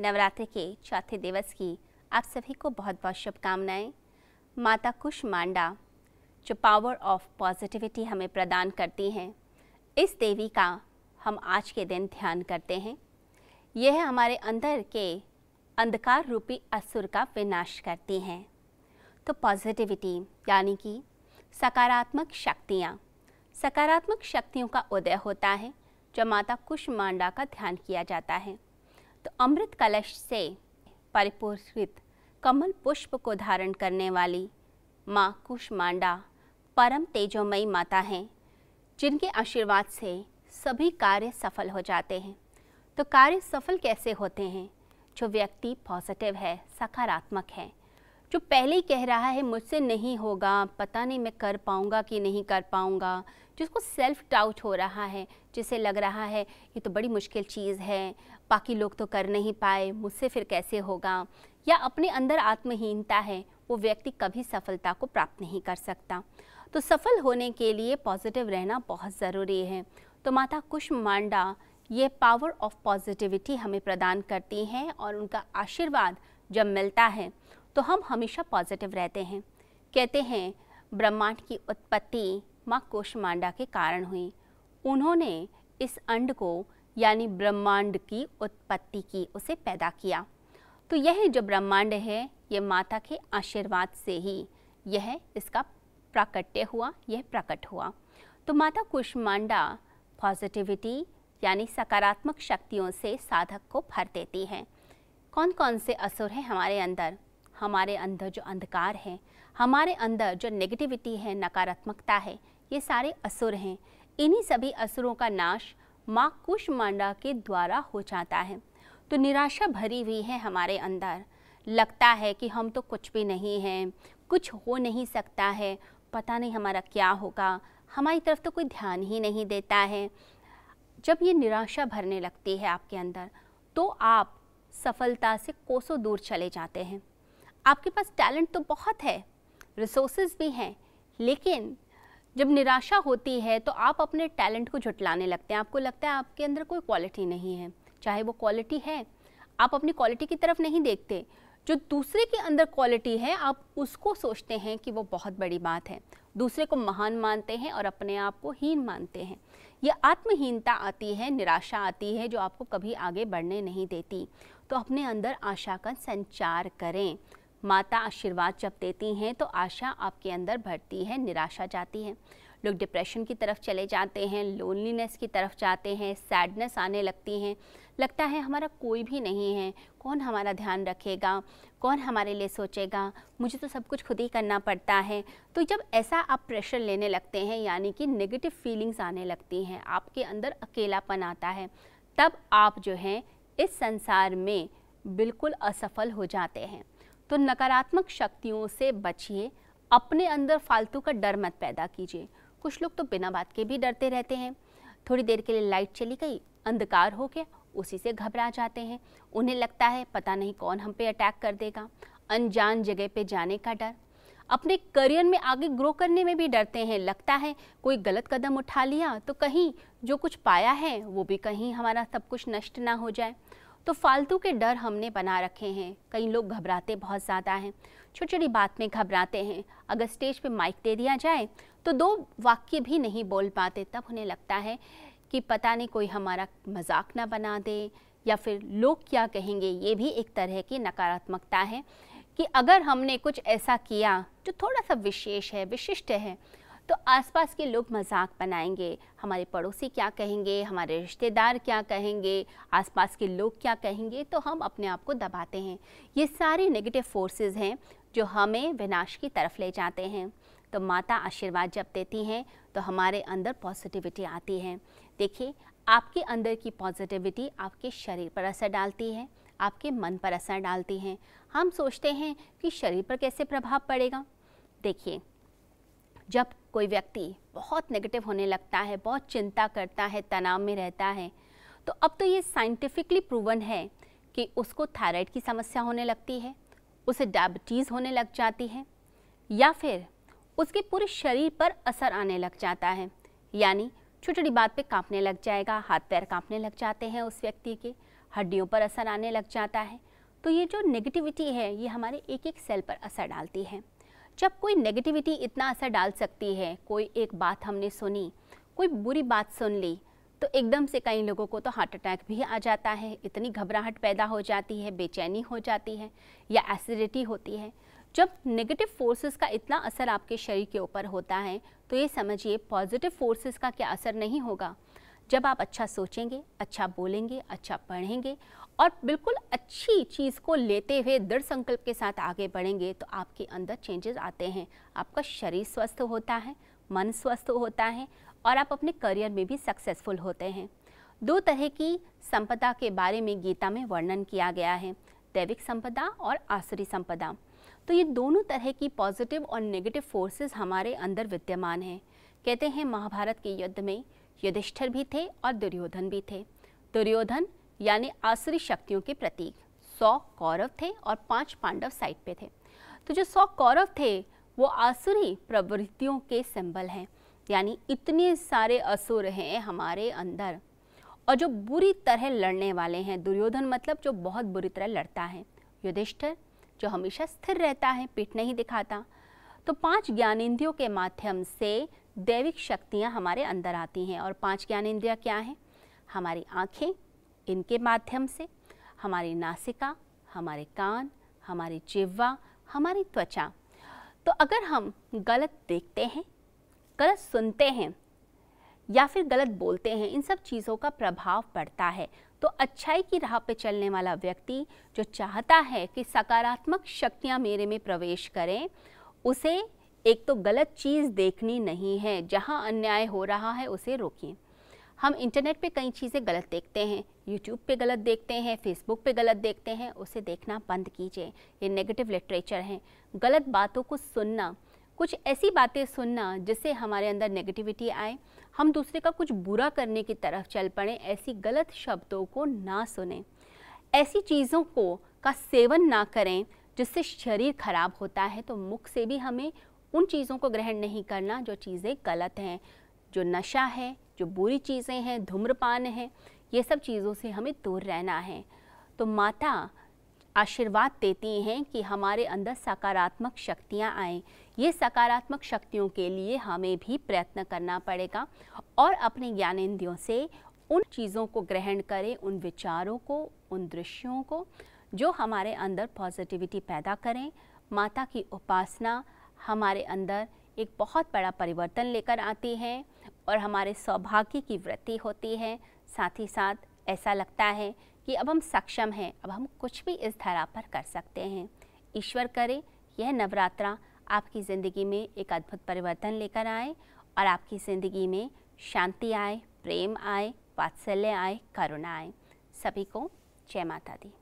नवरात्रि के चौथे दिवस की आप सभी को बहुत बहुत शुभकामनाएँ। माता कुश मांडा, जो पावर ऑफ़ पॉजिटिविटी हमें प्रदान करती हैं, इस देवी का हम आज के दिन ध्यान करते हैं। यह हमारे अंदर के अंधकार रूपी असुर का विनाश करती हैं। तो पॉजिटिविटी यानी कि सकारात्मक शक्तियाँ। सकारात्मक शक्तियों का उदय होता है, जब माता कुष्मांडा का ध्यान किया जाता है। तो अमृत कलश से परिपूरित कमल पुष्प को धारण करने वाली माँ कुष्मांडा परम तेजोमयी माता हैं, जिनके आशीर्वाद से सभी कार्य सफल हो जाते हैं। तो कार्य सफल कैसे होते हैं? जो व्यक्ति पॉजिटिव है, सकारात्मक है। जो पहले ही कह रहा है, मुझसे नहीं होगा, पता नहीं मैं कर पाऊँगा कि नहीं कर पाऊँगा। जिसको सेल्फ डाउट हो रहा है, जिसे लग रहा है, ये तो बड़ी मुश्किल चीज़ है, बाकी लोग तो कर नहीं पाए, मुझसे फिर कैसे होगा? या अपने अंदर आत्महीनता है, वो व्यक्ति कभी सफलता को प्राप्त नहीं कर सकता। तो सफल होने के लिए पॉजिटिव रहना बहुत ज़रूरी है। तो माता कुश मांडा ये पावर ऑफ़ पॉजिटिविटी हमें प्रदान करती हैं और उनका आशीर्वाद जब मिलता है तो हम हमेशा पॉजिटिव रहते हैं। कहते हैं, ब्रह्मांड की उत्पत्ति माँ कोशमांडा के कारण हुई। उन्होंने इस अंड को, यानी ब्रह्मांड की उत्पत्ति की, उसे पैदा किया। तो यह जो ब्रह्मांड है यह माता के आशीर्वाद से ही यह इसका प्राकट्य हुआ, यह प्रकट हुआ। तो माता कुष्मांडा पॉजिटिविटी, यानी सकारात्मक शक्तियों से साधक को भर देती हैं। कौन कौन से असुर हैं हमारे अंदर? हमारे अंदर जो अंधकार है, हमारे अंदर जो नेगेटिविटी है, नकारात्मकता है ये सारे असुर हैं। इन्हीं सभी असुरों का नाश माँ कुशमांडा के द्वारा हो जाता है। तो निराशा भरी हुई है हमारे अंदर। लगता है कि हम तो कुछ भी नहीं हैं, कुछ हो नहीं सकता है। पता नहीं हमारा क्या होगा। हमारी तरफ़ तो कोई ध्यान ही नहीं देता है। जब ये निराशा भरने लगती है आपके अंदर तो आप सफलता से कोसों दूर चले जाते हैं। आपके पास टैलेंट तो बहुत है रिसोर्सेज भी हैं, लेकिन जब निराशा होती है तो आप अपने टैलेंट को झुटलाने लगते हैं। आपको लगता है आपके अंदर कोई क्वालिटी नहीं है, चाहे वो क्वालिटी है, आप अपनी क्वालिटी की तरफ़ नहीं देखते। जो दूसरे के अंदर क्वालिटी है, आप उसको सोचते हैं कि वो बहुत बड़ी बात है। दूसरे को महान मानते हैं और अपने आप को हीन मानते हैं। ये आत्महीनता आती है, निराशा आती है, जो आपको कभी आगे बढ़ने नहीं देती। तो अपने अंदर आशा का संचार करें। माता आशीर्वाद जब देती हैं तो आशा आपके अंदर भरती है, निराशा जाती है। लोग डिप्रेशन की तरफ़ चले जाते हैं लोनलीनेस की तरफ़ जाते हैं सैडनेस आने लगती हैं। लगता है हमारा कोई भी नहीं है, कौन हमारा ध्यान रखेगा, कौन हमारे लिए सोचेगा, मुझे तो सब कुछ खुद ही करना पड़ता है। तो जब ऐसा आप प्रेशर लेने लगते हैं, यानी कि नेगेटिव फीलिंग्स आने लगती हैं, आपके अंदर अकेलापन आता है, तब आप जो हैं, इस संसार में बिल्कुल असफल हो जाते हैं। तो नकारात्मक शक्तियों से बचिए, अपने अंदर फालतू का डर मत पैदा कीजिए। कुछ लोग तो बिना बात के भी डरते रहते हैं। थोड़ी देर के लिए लाइट चली गई, अंधकार हो गया, उसी से घबरा जाते हैं। उन्हें लगता है पता नहीं कौन हम पे अटैक कर देगा। अनजान जगह पे जाने का डर। अपने करियर में आगे ग्रो करने में भी डरते हैं। लगता है कोई गलत कदम उठा लिया तो कहीं जो कुछ पाया है, वो भी कहीं हमारा सब कुछ नष्ट ना हो जाए। तो फालतू के डर हमने बना रखे हैं। कई लोग घबराते बहुत ज़्यादा हैं। छोटी छोटी बात में घबराते हैं। अगर स्टेज पे माइक दे दिया जाए तो दो वाक्य भी नहीं बोल पाते। तब उन्हें लगता है कि पता नहीं कोई हमारा मज़ाक ना बना दे, या फिर लोग क्या कहेंगे, ये भी एक तरह की नकारात्मकता है कि अगर हमने कुछ ऐसा किया जो थोड़ा सा विशेष है, विशिष्ट है। तो आसपास के लोग मज़ाक बनाएँगे। हमारे पड़ोसी क्या कहेंगे? हमारे रिश्तेदार क्या कहेंगे? आसपास के लोग क्या कहेंगे? तो हम अपने आप को दबाते हैं। ये सारे नेगेटिव फोर्सेस हैं जो हमें विनाश की तरफ़ ले जाते हैं। तो माता आशीर्वाद जब देती हैं तो हमारे अंदर पॉजिटिविटी आती है। देखिए, आपके अंदर की पॉजिटिविटी आपके शरीर पर असर डालती है, आपके मन पर असर डालती हैं। हम सोचते हैं कि शरीर पर कैसे प्रभाव पड़ेगा? देखिए, जब कोई व्यक्ति बहुत नेगेटिव होने लगता है, बहुत चिंता करता है, तनाव में रहता है तो अब तो ये साइंटिफिकली प्रूवन है कि उसको थायराइड की समस्या होने लगती है, उसे डायबिटीज़ होने लग जाती है, या फिर उसके पूरे शरीर पर असर आने लग जाता है, यानी छोटी छोटी बात पे कांपने लग जाएगा हाथ पैर कांपने लग जाते हैं उस व्यक्ति के, हड्डियों पर असर आने लग जाता है तो ये जो नेगेटिविटी है, ये हमारे एक एक सेल पर असर डालती है। जब कोई नेगेटिविटी इतना असर डाल सकती है, कोई एक बात हमने सुनी, कोई बुरी बात सुन ली तो एकदम से कई लोगों को तो हार्ट अटैक भी आ जाता है, इतनी घबराहट पैदा हो जाती है, बेचैनी हो जाती है या एसिडिटी होती है। जब नेगेटिव फोर्सेस का इतना असर आपके शरीर के ऊपर होता है तो ये समझिए पॉजिटिव फोर्सेस का क्या असर नहीं होगा। जब आप अच्छा सोचेंगे अच्छा बोलेंगे अच्छा पढ़ेंगे और बिल्कुल अच्छी चीज़ को लेते हुए दृढ़ संकल्प के साथ आगे बढ़ेंगे तो आपके अंदर चेंजेस आते हैं। आपका शरीर स्वस्थ होता है, मन स्वस्थ होता है और आप अपने करियर में भी सक्सेसफुल होते हैं। दो तरह की संपदा के बारे में गीता में वर्णन किया गया है, दैविक संपदा और आसुरी संपदा। तो ये दोनों तरह की पॉजिटिव और नेगेटिव फोर्सेस हमारे अंदर विद्यमान हैं। कहते हैं महाभारत के युद्ध में युधिष्ठिर भी थे और दुर्योधन भी थे। दुर्योधन, यानी आसुरी शक्तियों के प्रतीक, सौ कौरव थे और पाँच पांडव साइड पे थे। तो जो सौ कौरव थे, वो आसुरी प्रवृत्तियों के सिंबल हैं, यानी इतने सारे असुर हैं हमारे अंदर। और जो बुरी तरह लड़ने वाले हैं, दुर्योधन मतलब जो बहुत बुरी तरह लड़ता है। युधिष्ठिर, जो हमेशा स्थिर रहता है, पीठ नहीं दिखाता। तो पाँच ज्ञानेंद्रियों के माध्यम से दैविक शक्तियाँ हमारे अंदर आती हैं और पाँच ज्ञानेंद्रियाँ क्या हैं? हमारी आँखें इनके माध्यम से, हमारी नासिका, हमारे कान, हमारी जिह्वा, हमारी त्वचा। तो अगर हम गलत देखते हैं, गलत सुनते हैं, या फिर गलत बोलते हैं, इन सब चीज़ों का प्रभाव पड़ता है। तो अच्छाई की राह पे चलने वाला व्यक्ति जो चाहता है कि सकारात्मक शक्तियाँ मेरे में प्रवेश करें, उसे एक तो गलत चीज़ देखनी नहीं है, जहाँ अन्याय हो रहा है उसे रोकिए। हम इंटरनेट पे कई चीज़ें गलत देखते हैं यूट्यूब पे गलत देखते हैं फेसबुक पे गलत देखते हैं, उसे देखना बंद कीजिए। ये नेगेटिव लिटरेचर हैं। गलत बातों को सुनना, कुछ ऐसी बातें सुनना जिससे हमारे अंदर नेगेटिविटी आए। हम दूसरे का कुछ बुरा करने की तरफ़ चल पड़े, ऐसी गलत शब्दों को ना सुने। ऐसी चीज़ों को का सेवन ना करें, जिससे शरीर खराब होता है तो मुख से भी हमें उन चीज़ों को ग्रहण नहीं करना जो चीज़ें गलत हैं, जो नशा है, जो बुरी चीज़ें हैं, धूम्रपान है, ये सब चीज़ों से हमें दूर रहना है। तो माता आशीर्वाद देती हैं कि हमारे अंदर सकारात्मक शक्तियाँ आएँ। ये सकारात्मक शक्तियों के लिए हमें भी प्रयत्न करना पड़ेगा और अपने ज्ञानेंद्रियों से उन चीज़ों को ग्रहण करें, उन विचारों को, उन दृश्यों को, जो हमारे अंदर पॉजिटिविटी पैदा करें। माता की उपासना हमारे अंदर एक बहुत बड़ा परिवर्तन लेकर आती है और हमारे सौभाग्य की वृद्धि होती है। साथ ही साथ ऐसा लगता है कि अब हम सक्षम हैं, अब हम कुछ भी इस धरा पर कर सकते हैं। ईश्वर करे, यह नवरात्रा आपकी ज़िंदगी में एक अद्भुत परिवर्तन लेकर आए और आपकी ज़िंदगी में शांति आए, प्रेम आए, वात्सल्य आए, करुणा आए। सभी को जय माता दी।